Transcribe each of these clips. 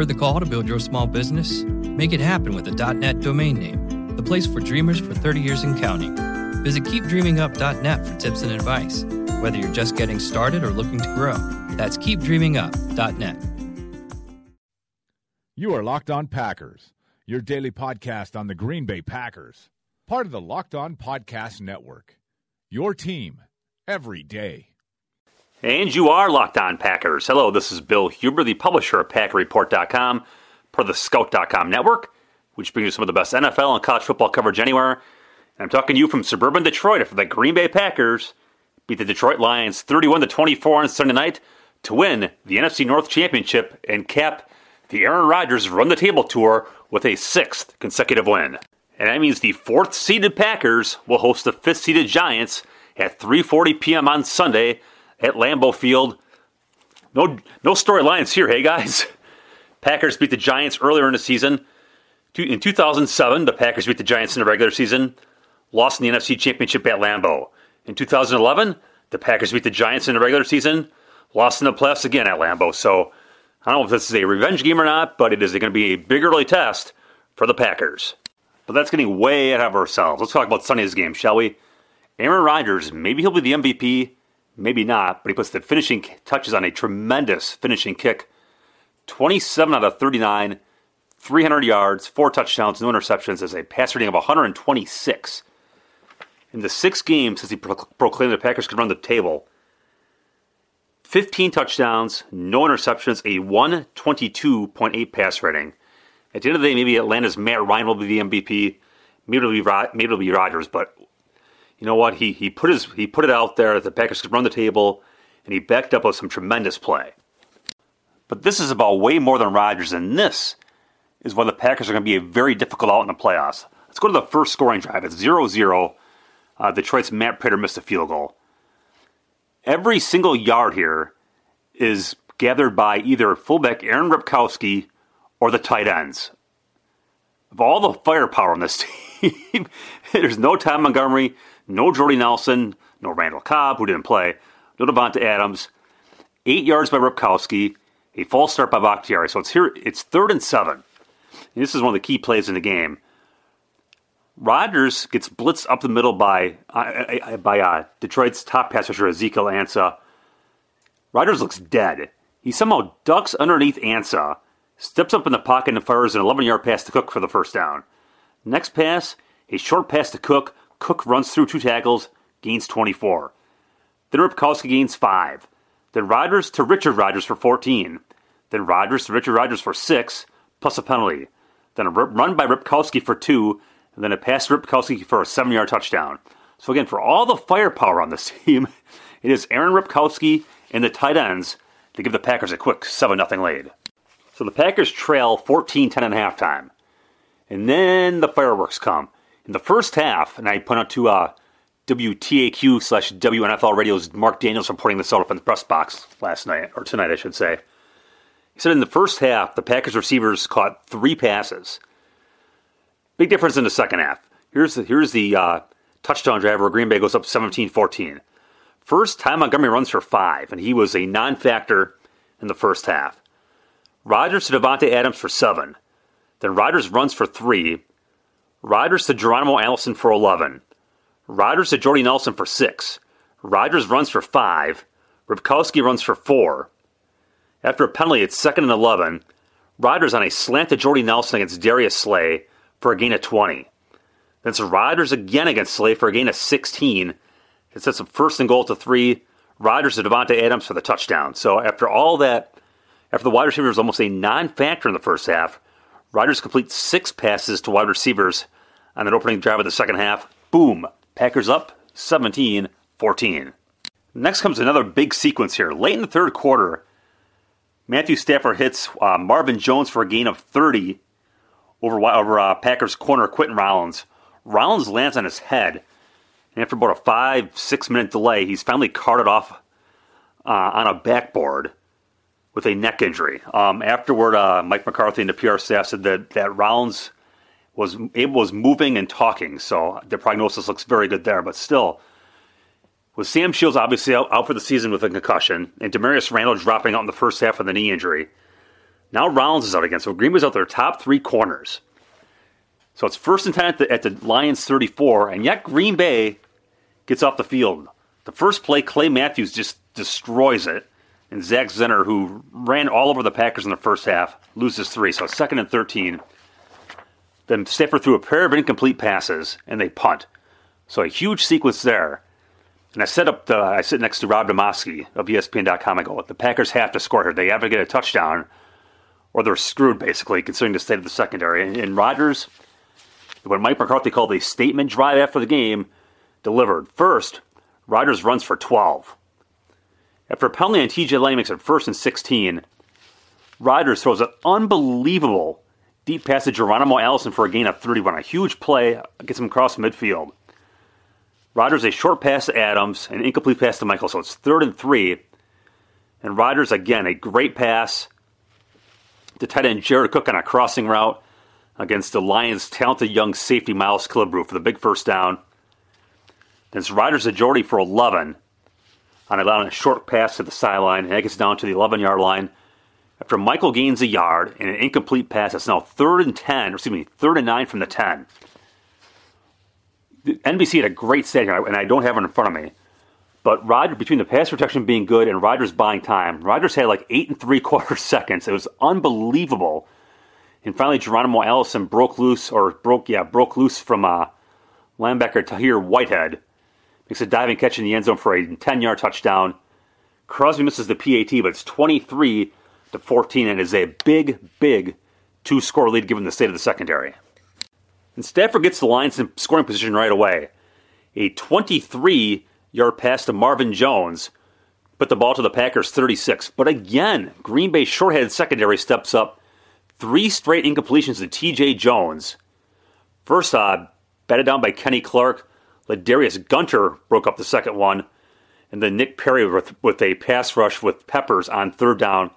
Heard the call to build your small business? Make it happen with a .net domain name, the place for dreamers for 30 years and counting. Visit keepdreamingup.net for tips and advice, whether you're just getting started or looking to grow. That's keepdreamingup.net. You are Locked On Packers, your daily podcast on the Green Bay Packers, part of the Locked On Podcast Network. Your team every day. And you are Locked On Packers. Hello, this is Bill Huber, the publisher of PackerReport.com, of the Scout.com network, which brings you some of the best NFL and college football coverage anywhere. And I'm talking to you from suburban Detroit after the Green Bay Packers beat the Detroit Lions 31 to 24 on Sunday night to win the NFC North Championship and cap the Aaron Rodgers Run the Table Tour with a sixth consecutive win. And that means the fourth seeded Packers will host the fifth seeded Giants at 3:40 p.m. on Sunday at Lambeau Field. No no storylines here, hey guys. Packers beat the Giants earlier in the season. In 2007, the Packers beat the Giants in the regular season, lost in the NFC Championship at Lambeau. In 2011, the Packers beat the Giants in the regular season, lost in the playoffs again at Lambeau. So I don't know if this is a revenge game or not, but it is going to be a big early test for the Packers. But that's getting way ahead of ourselves. Let's talk about Sunday's game, shall we? Aaron Rodgers, maybe he'll be the MVP, maybe not, but he puts the finishing touches on a tremendous finishing kick. 27 out of 39, 300 yards, four touchdowns, no interceptions, as a passer rating of 126. In the six games since he pro- proclaimed the Packers could run the table, 15 touchdowns, no interceptions, a 122.8 pass rating. At the end of the day, maybe Atlanta's Matt Ryan will be the MVP. Maybe it'll be, maybe it'll be Rodgers, but you know what? He he put his he put it out there that the Packers could run the table, and he backed up with some tremendous play. But this is about way more than Rodgers, and this is why the Packers are going to be a very difficult out in the playoffs. Let's go to the first scoring drive. It's 0-0. Uh, Detroit's Matt Prater missed a field goal. Every single yard here is gathered by either fullback Aaron Ripkowski or the tight ends. Of all the firepower on this team, there's no Ty Montgomery, no Jordy Nelson, no Randall Cobb, who didn't play, no Davante Adams. Eight yards by Ripkowski, a false start by Bakhtiari. So it's here. It's third and seven. And this is one of the key plays in the game. Rodgers gets blitzed up the middle by uh, by uh, Detroit's top pass rusher Ezekiel Ansah. Rodgers looks dead. He somehow ducks underneath Ansah, steps up in the pocket and fires an 11-yard pass to Cook for the first down. Next pass, a short pass to Cook, Cook runs through two tackles, gains 24. Then Ripkowski gains 5. Then Rodgers to Richard Rodgers for 14. Then Rodgers to Richard Rodgers for 6, plus a penalty. Then a run by Ripkowski for 2, and then a pass to Ripkowski for a 7 yard touchdown. So, again, for all the firepower on this team, it is Aaron Ripkowski and the tight ends to give the Packers a quick 7 0 lead. So the Packers trail 14 10 at halftime. And then the fireworks come. In the first half, and I point out to uh, WTAQ slash WNFL Radio's Mark Daniels reporting this out in the press box last night, or tonight, I should say. He said in the first half, the Packers receivers caught three passes. Big difference in the second half. Here's the, here's the uh, touchdown drive where Green Bay goes up 17 14. First, Ty Montgomery runs for five, and he was a non factor in the first half. Rodgers to Davante Adams for seven. Then Rodgers runs for three, Rodgers to Geronimo Allison for 11. Rodgers to Jordy Nelson for 6. Rodgers runs for 5. Ripkowski runs for 4. After a penalty, it's second and 11. Rodgers on a slant to Jordy Nelson against Darius Slay for a gain of 20. Then it's Rodgers again against Slay for a gain of 16. It sets up first and goal to 3. Rodgers to Davante Adams for the touchdown. So after all that, after the wide receiver was almost a non-factor in the first half, Rodgers completes six passes to wide receivers on an opening drive of the second half. Boom. Packers up 17 14. Next comes another big sequence here. Late in the third quarter, Matthew Stafford hits uh, Marvin Jones for a gain of 30 over, over uh, Packers corner Quinten Rollins. Rollins lands on his head, and after about a five, six minute delay, he's finally carted off uh, on a backboard with a neck injury. Um, afterward, uh, Mike McCarthy and the PR staff said that, that Rollins was able was moving and talking, so the prognosis looks very good there. But still, with Sam Shields obviously out, out for the season with a concussion, and Damarious Randall dropping out in the first half with a knee injury, Now Rollins is out again. So Green Bay's out their top three corners. So it's first and 10 at the, at the Lions 34, and yet Green Bay gets off the field. The first play, Clay Matthews just destroys it. And Zach Zenner, who ran all over the Packers in the first half, loses three. So second and 13. Then Stafford threw a pair of incomplete passes, and they punt. So a huge sequence there. And I set up the, I sit next to Rob Demovsky of ESPN.com. I go, the Packers have to score here. They have to get a touchdown, or they're screwed, basically, considering the state of the secondary. And, and Rodgers, what Mike McCarthy called a statement drive after the game, delivered. First, Rodgers runs for 12. After a penalty on TJ Lang makes it first and 16, Rodgers throws an unbelievable deep pass to Geronimo Allison for a gain of 31. A huge play gets him across midfield. Rodgers a short pass to Adams, an incomplete pass to Michael, so it's third and three. And Rodgers again a great pass to tight end Jared Cook on a crossing route against the Lions' talented young safety Miles Killebrew for the big first down. Then it's Rodgers a Jordy for 11 on allowing a short pass to the sideline, and that gets down to the 11 yard line. After Michael gains a yard and an incomplete pass, it's now third and 10, or excuse me, third and 9 from the 10. NBC had a great stat here, and I don't have it in front of me. But Rodgers, between the pass protection being good and Rodgers buying time, Rodgers had like eight and three quarter seconds. It was unbelievable. And finally, Geronimo Allison broke loose, or broke, yeah, broke loose from uh, linebacker Tahir Whitehead. Makes a diving catch in the end zone for a 10 yard touchdown. Crosby misses the PAT, but it's 23 to 14 and is a big, big two score lead given the state of the secondary. And Stafford gets the Lions in scoring position right away. A 23 yard pass to Marvin Jones put the ball to the Packers 36. But again, Green Bay shorthanded secondary steps up. Three straight incompletions to TJ Jones. First, uh, batted down by Kenny Clark. Ladarius Gunter broke up the second one. And then Nick Perry with, with a pass rush with Peppers on third down.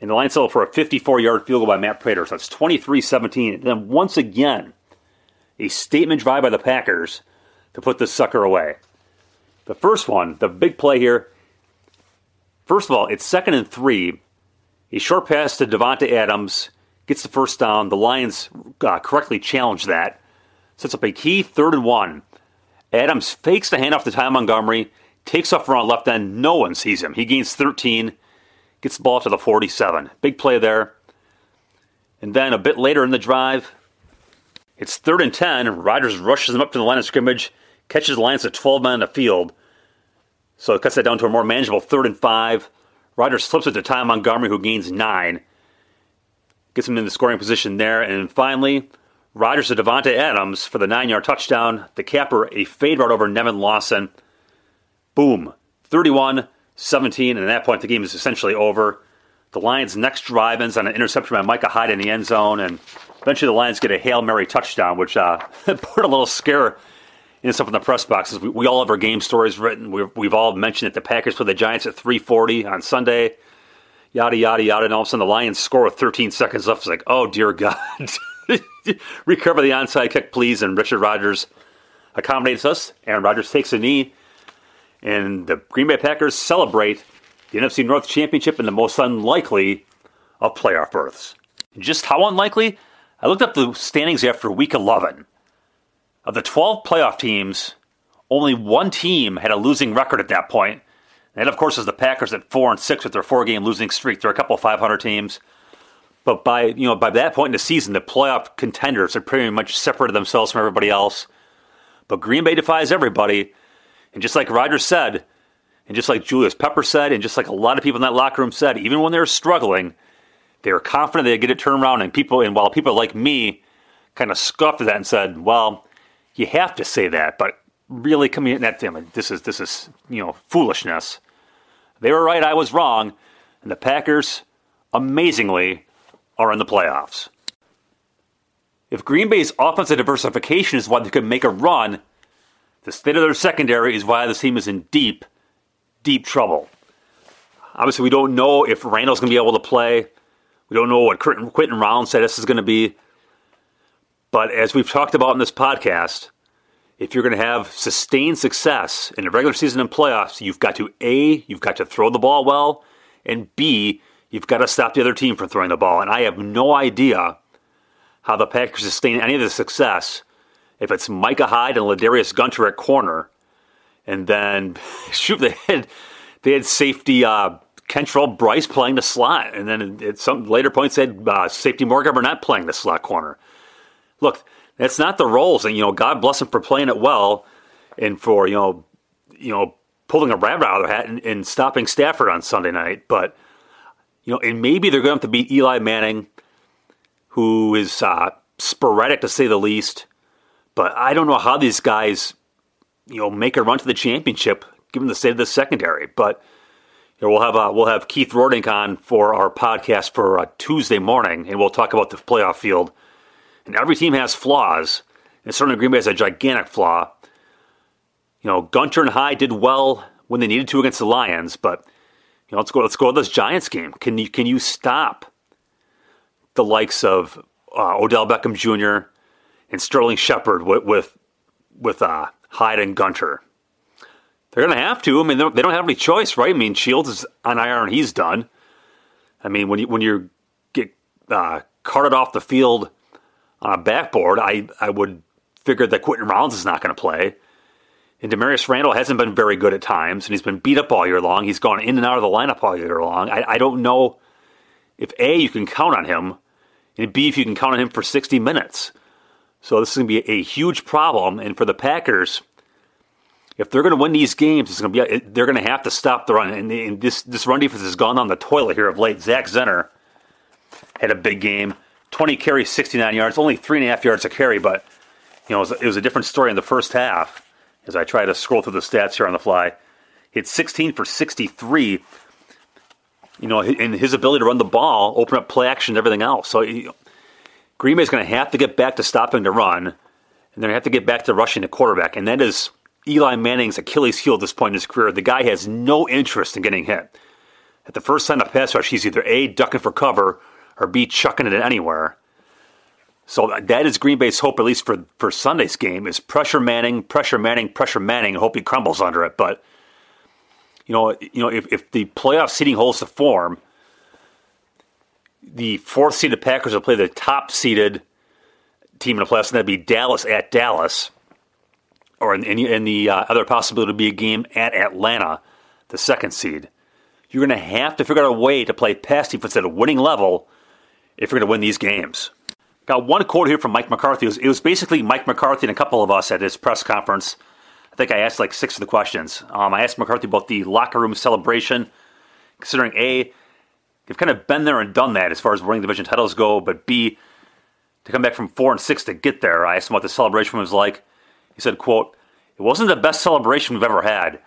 And the Lions settled for a 54 yard field goal by Matt Prater. So that's 23 17. And then once again, a statement drive by the Packers to put this sucker away. The first one, the big play here. First of all, it's second and three. A short pass to Davante Adams gets the first down. The Lions uh, correctly challenge that. Sets up a key third and one. Adams fakes the handoff to Ty Montgomery, takes off around left end. No one sees him. He gains 13, gets the ball to the 47. Big play there. And then a bit later in the drive, it's third and 10. Rodgers rushes him up to the line of scrimmage, catches the Lions at 12 men on the field. So it cuts that down to a more manageable third and five. Rodgers slips it to Ty Montgomery, who gains nine. Gets him in the scoring position there. And finally, Rodgers to Davante Adams for the nine yard touchdown. The capper, a fade route over Nevin Lawson. Boom. 31 17. And at that point, the game is essentially over. The Lions' next drive ends on an interception by Micah Hyde in the end zone. And Eventually, the Lions get a Hail Mary touchdown, which uh, put a little scare in stuff in the press boxes. We, we all have our game stories written. We've, we've all mentioned that the Packers play the Giants at 340 on Sunday, yada, yada, yada. And all of a sudden, the Lions score with 13 seconds left. It's like, oh, dear God. Recover the onside kick, please. And Richard Rodgers accommodates us. Aaron Rodgers takes a knee. And the Green Bay Packers celebrate the NFC North Championship in the most unlikely of playoff berths. Just how unlikely? I looked up the standings after week 11. Of the 12 playoff teams, only one team had a losing record at that point. And that, of course, is the Packers at 4 and 6 with their four game losing streak. There are a couple of 500 teams. But by, you know, by that point in the season, the playoff contenders had pretty much separated themselves from everybody else. But Green Bay defies everybody. And just like Rodgers said, and just like Julius Pepper said, and just like a lot of people in that locker room said, even when they were struggling, they were confident they'd get it turned around, and people, and while people like me kind of scoffed at that and said, "Well, you have to say that," but really coming in at them, this is this is you know foolishness. They were right, I was wrong, and the Packers, amazingly, are in the playoffs. If Green Bay's offensive diversification is why they could make a run, the state of their secondary is why this team is in deep, deep trouble. Obviously, we don't know if Randall's going to be able to play. We don't know what Quinten said this is going to be. But as we've talked about in this podcast, if you're going to have sustained success in the regular season and playoffs, you've got to A, you've got to throw the ball well, and B, You've got to stop the other team from throwing the ball. And I have no idea how the Packers sustain any of the success if it's Micah Hyde and Ladarius Gunter at corner. And then, shoot, they had, they had safety uh, Kentrell Brice playing the slot. And then at some later points, they had uh, safety Morgan Burnett playing the slot corner. Look, that's not the roles. And, you know, God bless them for playing it well and for, you know, you know, pulling a rabbit out of their hat and, and stopping Stafford on Sunday night. But, you know, and maybe they're going to have to beat Eli Manning, who is uh, sporadic to say the least. But I don't know how these guys, you know, make a run to the championship given the state of the secondary. But you know, we'll have uh, we'll have Keith Roerdink on for our podcast for uh, Tuesday morning, and we'll talk about the playoff field. And every team has flaws, and certainly Green Bay has a gigantic flaw. You know, Gunter and Hyde did well when they needed to against the Lions, but you know, let's go. Let's go to this Giants game. Can you can you stop the likes of uh, Odell Beckham Jr. and Sterling Shepard with with, with uh, Hyde and Gunter? They're going to have to. I mean, they don't have any choice, right? I mean, Shields is on IR and he's done. I mean, when you when you get uh, carted off the field on a backboard, I I would figure that Quinten Rollins is not going to play. And Damarious Randall hasn't been very good at times, and he's been beat up all year long. He's gone in and out of the lineup all year long. I, I don't know if A, you can count on him, and B, if you can count on him for 60 minutes. So this is going to be a huge problem. And for the Packers, if they're going to win these games, it's going to be they're going to have to stop the run. And, and this this run defense has gone on the toilet here of late. Zach Zenner had a big game, 20 carries, 69 yards, only three and a half yards a carry, but you know it was, it was a different story in the first half as I try to scroll through the stats here on the fly. He had 16 for 63. You know, and his ability to run the ball, open up play action, and everything else. So know, Green Bay's going to have to get back to stopping the run, and they're going to have to get back to rushing the quarterback. And that is Eli Manning's Achilles heel at this point in his career. The guy has no interest in getting hit. At the first sign of pass rush, he's either A, ducking for cover, or B, chucking it in anywhere. So that is Green Bay's hope, at least for, for Sunday's game, is pressure Manning, pressure Manning, pressure Manning, hope he crumbles under it. But you know, you know, if, if the playoff seeding holds to form, the fourth seeded Packers will play the top seeded team in the playoffs, and that'd be Dallas at Dallas, or in, in, in the uh, other possibility would be a game at Atlanta, the second seed. You're going to have to figure out a way to play past defense at a winning level if you're going to win these games. Got one quote here from Mike McCarthy. It was, it was, basically Mike McCarthy and a couple of us at his press conference. I think I asked like six of the questions. Um, I asked McCarthy about the locker room celebration, considering A, they've kind of been there and done that as far as winning division titles go, but B, to come back from four and six to get there. I asked him what the celebration was like. He said, quote, It wasn't the best celebration we've ever had.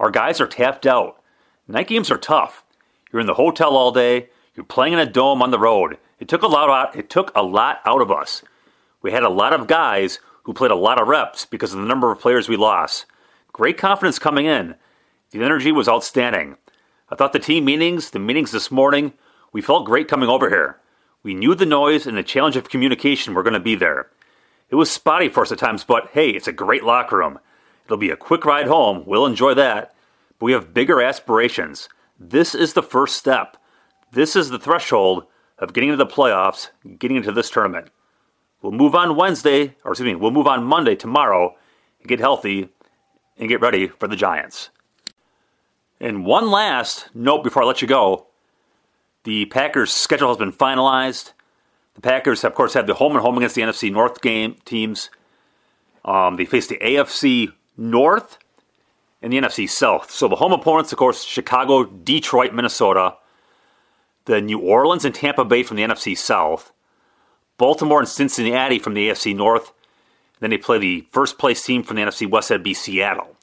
Our guys are tapped out. Night games are tough. You're in the hotel all day, you're playing in a dome on the road. It took a lot out, it took a lot out of us. We had a lot of guys who played a lot of reps because of the number of players we lost. Great confidence coming in. The energy was outstanding. I thought the team meetings, the meetings this morning, we felt great coming over here. We knew the noise and the challenge of communication were going to be there. It was spotty for us at times, but hey, it's a great locker room. It'll be a quick ride home. We'll enjoy that. But we have bigger aspirations. This is the first step. This is the threshold of getting into the playoffs, getting into this tournament. We'll move on Wednesday, or excuse me, we'll move on Monday, tomorrow, and get healthy and get ready for the Giants. And one last note before I let you go the Packers' schedule has been finalized. The Packers, of course, have the home and home against the NFC North game teams. Um, they face the AFC North and the NFC South. So the home opponents, of course, Chicago, Detroit, Minnesota the New Orleans and Tampa Bay from the NFC South, Baltimore and Cincinnati from the AFC North. Then they play the first place team from the NFC West, that'd be Seattle.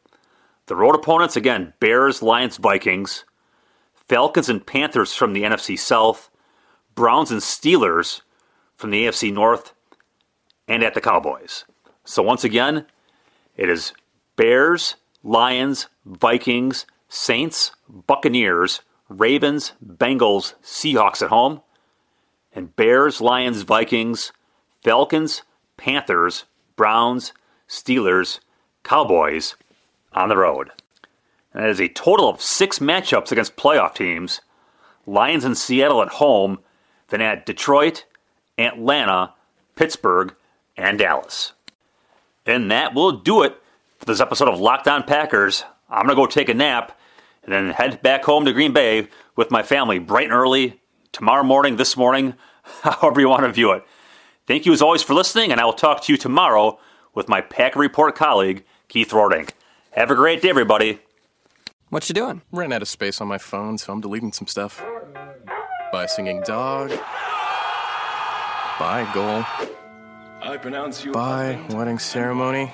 The road opponents, again, Bears, Lions, Vikings, Falcons and Panthers from the NFC South, Browns and Steelers from the AFC North, and at the Cowboys. So once again, it is Bears, Lions, Vikings, Saints, Buccaneers, Ravens, Bengals, Seahawks at home, and Bears, Lions, Vikings, Falcons, Panthers, Browns, Steelers, Cowboys on the road. And that is a total of six matchups against playoff teams. Lions in Seattle at home, then at Detroit, Atlanta, Pittsburgh, and Dallas. And that will do it for this episode of Locked On Packers. I'm going to go take a nap and then head back home to Green Bay with my family bright and early tomorrow morning, this morning, however you want to view it. Thank you as always for listening, and I will talk to you tomorrow with my Pack Report colleague, Keith Roerdink. Have a great day, everybody. What you doing? Ran out of space on my phone, so I'm deleting some stuff. By singing dog. Bye, goal. I pronounce you. Bye, wedding ceremony.